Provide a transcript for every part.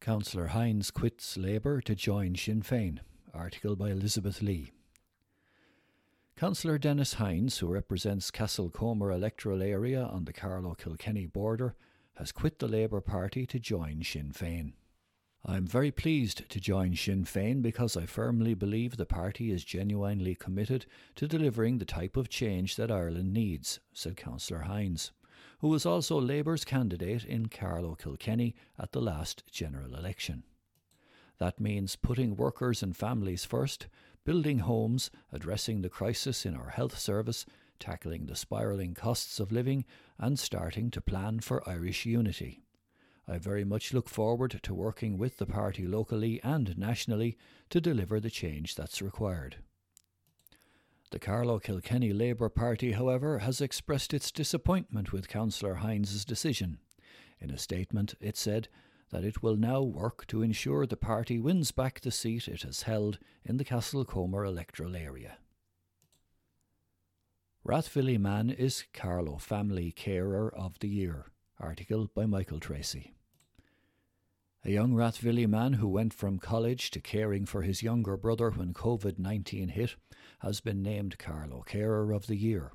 Councillor Hinds quits Labour to join Sinn Féin. Article by Elizabeth Lee. Councillor Dennis Hinds, who represents Castlecomer electoral area on the Carlow Kilkenny border, has quit the Labour Party to join Sinn Féin. I am very pleased to join Sinn Féin because I firmly believe the party is genuinely committed to delivering the type of change that Ireland needs, said Councillor Hinds who was also Labour's candidate in Carlow Kilkenny at the last general election. That means putting workers and families first, building homes, addressing the crisis in our health service, tackling the spiralling costs of living, and starting to plan for Irish unity. I very much look forward to working with the party locally and nationally to deliver the change that's required. The Carlow Kilkenny Labour Party, however, has expressed its disappointment with Councillor Hinds's decision. In a statement, it said that it will now work to ensure the party wins back the seat it has held in the Castlecomer electoral area. Rathvilly Man is Carlow Family Carer of the Year. Article by Michael Tracy. A young Rathvilly man who went from college to caring for his younger brother when COVID 19 hit has been named Carlow Carer of the Year.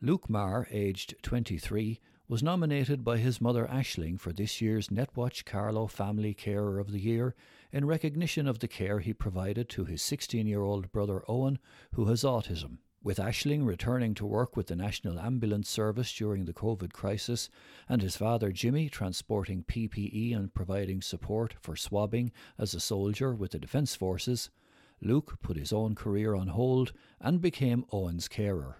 Luke Marr, aged 23, was nominated by his mother Ashling for this year's Netwatch Carlow Family Carer of the Year in recognition of the care he provided to his 16 year old brother Owen, who has autism. With Ashling returning to work with the National Ambulance Service during the COVID crisis, and his father Jimmy transporting PPE and providing support for swabbing as a soldier with the Defence Forces, Luke put his own career on hold and became Owen's carer.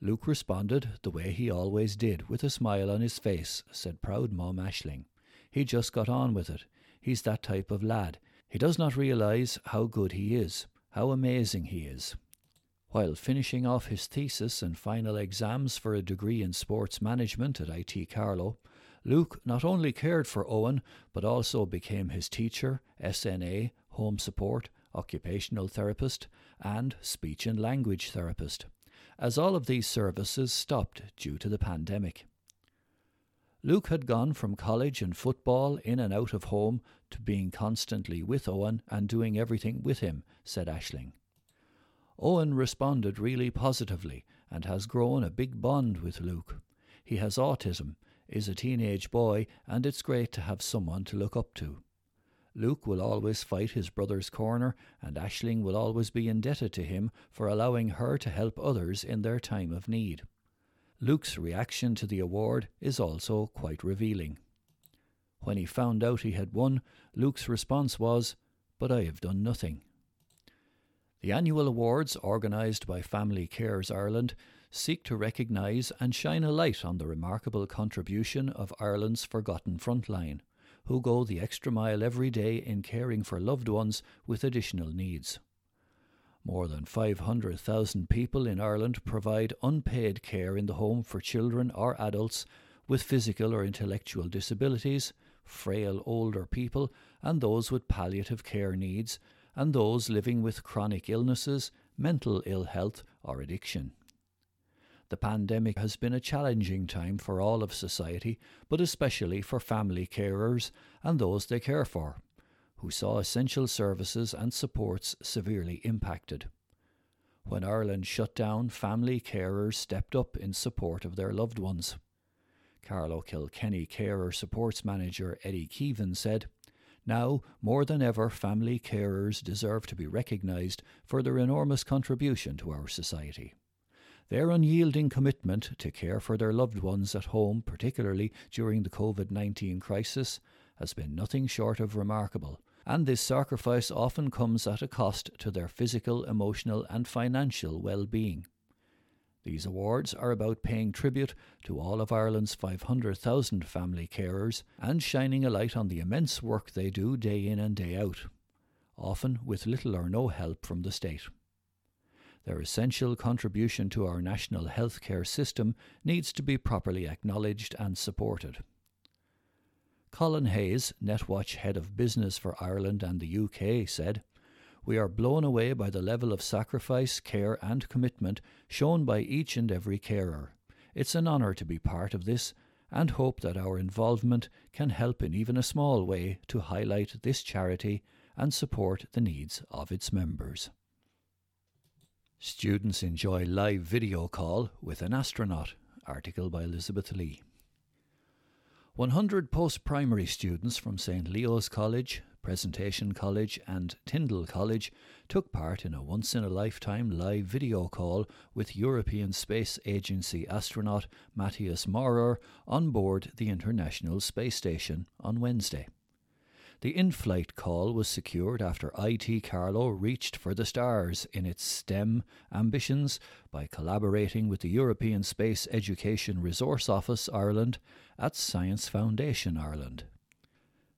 Luke responded the way he always did, with a smile on his face, said proud Mom Ashling. He just got on with it. He's that type of lad. He does not realise how good he is, how amazing he is. While finishing off his thesis and final exams for a degree in sports management at IT Carlow, Luke not only cared for Owen, but also became his teacher, SNA, home support, occupational therapist, and speech and language therapist, as all of these services stopped due to the pandemic. Luke had gone from college and football in and out of home to being constantly with Owen and doing everything with him, said Ashling. Owen responded really positively and has grown a big bond with Luke. He has autism, is a teenage boy, and it's great to have someone to look up to. Luke will always fight his brother's corner, and Ashling will always be indebted to him for allowing her to help others in their time of need. Luke's reaction to the award is also quite revealing. When he found out he had won, Luke's response was, But I have done nothing. The annual awards, organised by Family Carers Ireland, seek to recognise and shine a light on the remarkable contribution of Ireland's forgotten frontline, who go the extra mile every day in caring for loved ones with additional needs. More than 500,000 people in Ireland provide unpaid care in the home for children or adults with physical or intellectual disabilities, frail older people, and those with palliative care needs and those living with chronic illnesses, mental ill health, or addiction. The pandemic has been a challenging time for all of society, but especially for family carers and those they care for, who saw essential services and supports severely impacted. When Ireland shut down, family carers stepped up in support of their loved ones. Carlow Kilkenny Carer Supports Manager Eddie Keevan said, now, more than ever, family carers deserve to be recognised for their enormous contribution to our society. Their unyielding commitment to care for their loved ones at home, particularly during the COVID 19 crisis, has been nothing short of remarkable, and this sacrifice often comes at a cost to their physical, emotional, and financial well being. These awards are about paying tribute to all of Ireland's 500,000 family carers and shining a light on the immense work they do day in and day out, often with little or no help from the state. Their essential contribution to our national healthcare system needs to be properly acknowledged and supported. Colin Hayes, Netwatch Head of Business for Ireland and the UK, said, we are blown away by the level of sacrifice, care, and commitment shown by each and every carer. It's an honour to be part of this, and hope that our involvement can help in even a small way to highlight this charity and support the needs of its members. Students enjoy live video call with an astronaut. Article by Elizabeth Lee. 100 post primary students from St. Leo's College, Presentation College, and Tyndall College took part in a once in a lifetime live video call with European Space Agency astronaut Matthias Maurer on board the International Space Station on Wednesday. The in flight call was secured after IT Carlow reached for the stars in its STEM ambitions by collaborating with the European Space Education Resource Office Ireland at Science Foundation Ireland.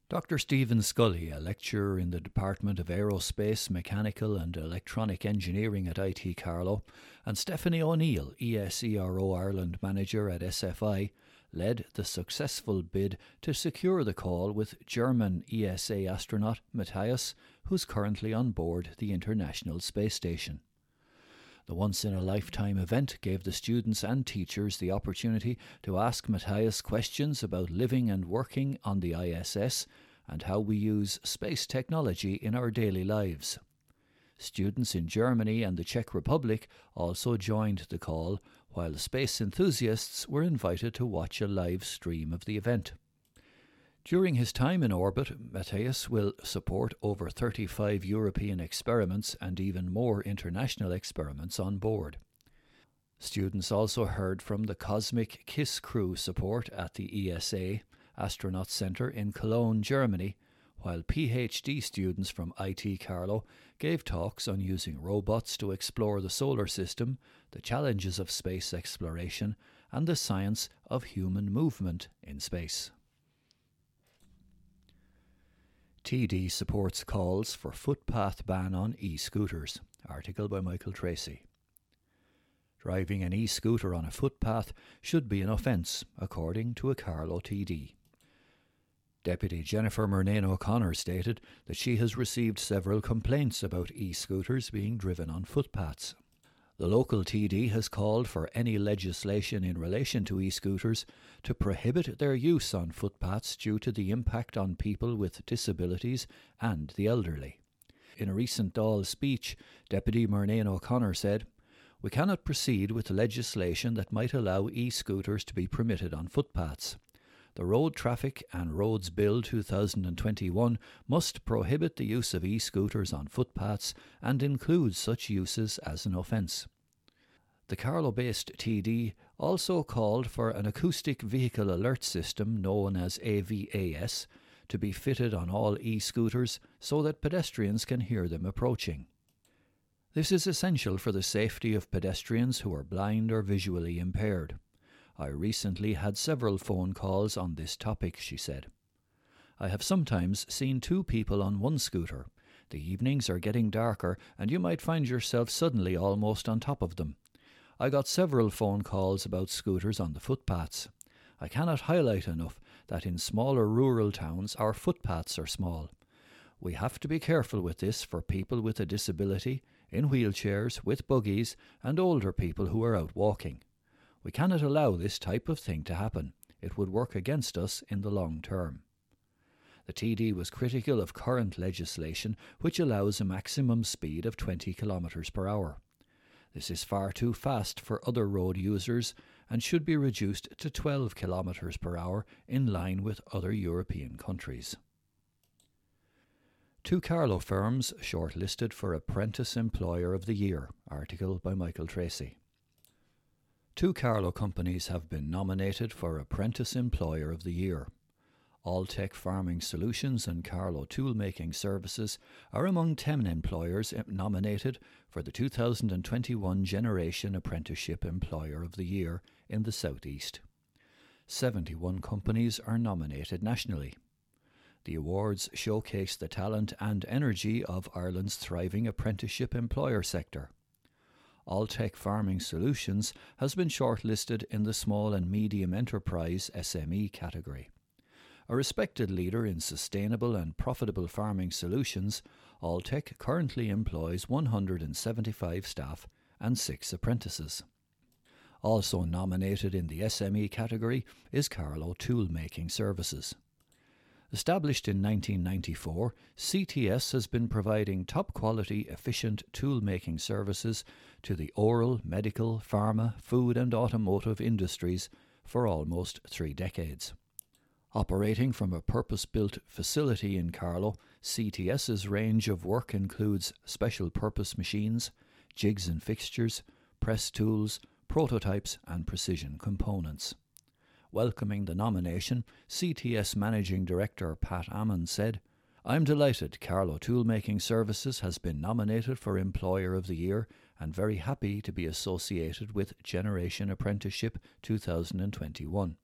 Dr. Stephen Scully, a lecturer in the Department of Aerospace, Mechanical and Electronic Engineering at IT Carlow, and Stephanie O'Neill, ESERO Ireland manager at SFI, led the successful bid to secure the call with German ESA astronaut Matthias, who's currently on board the International Space Station. The once in a lifetime event gave the students and teachers the opportunity to ask Matthias questions about living and working on the ISS and how we use space technology in our daily lives. Students in Germany and the Czech Republic also joined the call, while space enthusiasts were invited to watch a live stream of the event. During his time in orbit, Matthias will support over 35 European experiments and even more international experiments on board. Students also heard from the Cosmic Kiss crew support at the ESA Astronaut Center in Cologne, Germany, while PhD students from IT Carlow gave talks on using robots to explore the solar system, the challenges of space exploration, and the science of human movement in space. TD supports calls for footpath ban on e scooters. Article by Michael Tracy. Driving an e scooter on a footpath should be an offence, according to a Carlow TD. Deputy Jennifer Murnane O'Connor stated that she has received several complaints about e scooters being driven on footpaths. The local TD has called for any legislation in relation to e scooters to prohibit their use on footpaths due to the impact on people with disabilities and the elderly. In a recent Dáil speech, Deputy Murnane O'Connor said, We cannot proceed with legislation that might allow e scooters to be permitted on footpaths. The Road Traffic and Roads Bill 2021 must prohibit the use of e scooters on footpaths and include such uses as an offence. The Carlow based TD also called for an acoustic vehicle alert system known as AVAS to be fitted on all e scooters so that pedestrians can hear them approaching. This is essential for the safety of pedestrians who are blind or visually impaired. I recently had several phone calls on this topic, she said. I have sometimes seen two people on one scooter. The evenings are getting darker, and you might find yourself suddenly almost on top of them. I got several phone calls about scooters on the footpaths. I cannot highlight enough that in smaller rural towns our footpaths are small. We have to be careful with this for people with a disability, in wheelchairs, with buggies, and older people who are out walking. We cannot allow this type of thing to happen. It would work against us in the long term. The TD was critical of current legislation which allows a maximum speed of 20 km per hour. This is far too fast for other road users and should be reduced to 12 km per hour in line with other European countries. Two Carlow firms shortlisted for Apprentice Employer of the Year, article by Michael Tracy. Two Carlow companies have been nominated for Apprentice Employer of the Year. Alltech Farming Solutions and Carlow Toolmaking Services are among 10 employers nominated for the 2021 Generation Apprenticeship Employer of the Year in the Southeast. 71 companies are nominated nationally. The awards showcase the talent and energy of Ireland's thriving apprenticeship employer sector. Alltech Farming Solutions has been shortlisted in the Small and Medium Enterprise SME category. A respected leader in sustainable and profitable farming solutions, Alltech currently employs 175 staff and six apprentices. Also nominated in the SME category is Carlow Tool Making Services. Established in 1994, CTS has been providing top quality, efficient tool making services to the oral, medical, pharma, food, and automotive industries for almost three decades. Operating from a purpose built facility in Carlow, CTS's range of work includes special purpose machines, jigs and fixtures, press tools, prototypes, and precision components. Welcoming the nomination, CTS Managing Director Pat Ammon said, I'm delighted Carlow Toolmaking Services has been nominated for Employer of the Year and very happy to be associated with Generation Apprenticeship 2021.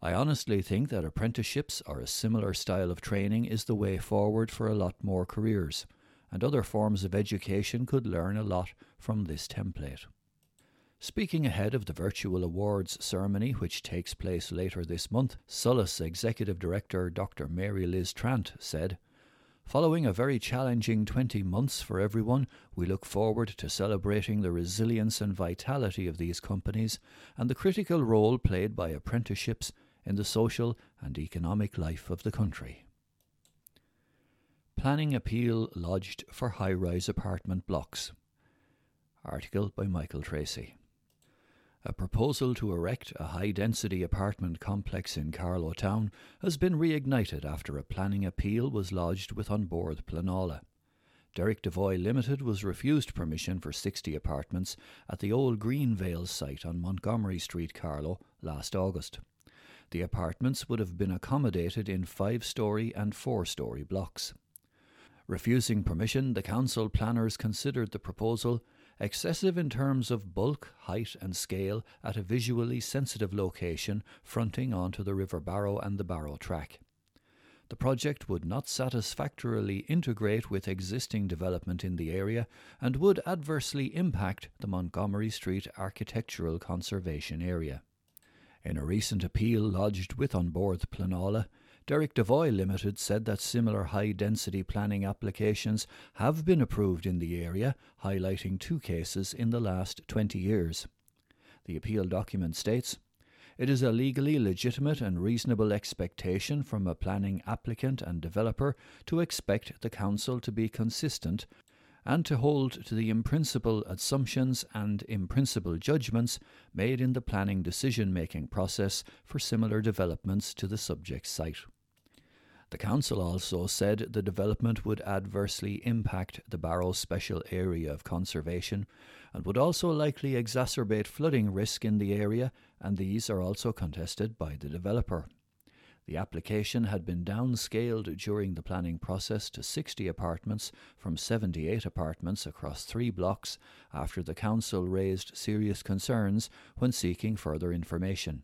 I honestly think that apprenticeships or a similar style of training is the way forward for a lot more careers, and other forms of education could learn a lot from this template. Speaking ahead of the virtual awards ceremony, which takes place later this month, SOLAS Executive Director Dr. Mary Liz Trant said, Following a very challenging 20 months for everyone, we look forward to celebrating the resilience and vitality of these companies and the critical role played by apprenticeships in the social and economic life of the country. Planning appeal lodged for high rise apartment blocks. Article by Michael Tracy. A proposal to erect a high density apartment complex in Carlow Town has been reignited after a planning appeal was lodged with An Bord Pleanála. Derek Devoy Limited was refused permission for 60 apartments at the old Greenvale site on Montgomery Street, Carlow, last August. The apartments would have been accommodated in five story and four story blocks. Refusing permission, the council planners considered the proposal excessive in terms of bulk, height, and scale at a visually sensitive location fronting onto the River Barrow and the Barrow Track. The project would not satisfactorily integrate with existing development in the area and would adversely impact the Montgomery Street Architectural Conservation Area. In a recent appeal lodged with An Bord Pleanála, Derek Devoy Limited said that similar high density planning applications have been approved in the area, highlighting two cases in the last 20 years. The appeal document states It is a legally legitimate and reasonable expectation from a planning applicant and developer to expect the Council to be consistent and to hold to the in principle assumptions and in principle judgments made in the planning decision making process for similar developments to the subject site. The council also said the development would adversely impact the Barrow Special Area of Conservation and would also likely exacerbate flooding risk in the area, and these are also contested by the developer. The application had been downscaled during the planning process to 60 apartments from 78 apartments across three blocks after the council raised serious concerns when seeking further information.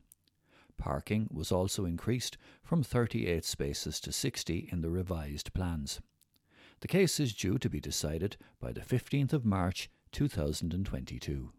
Parking was also increased from 38 spaces to 60 in the revised plans. The case is due to be decided by the 15th of March 2022.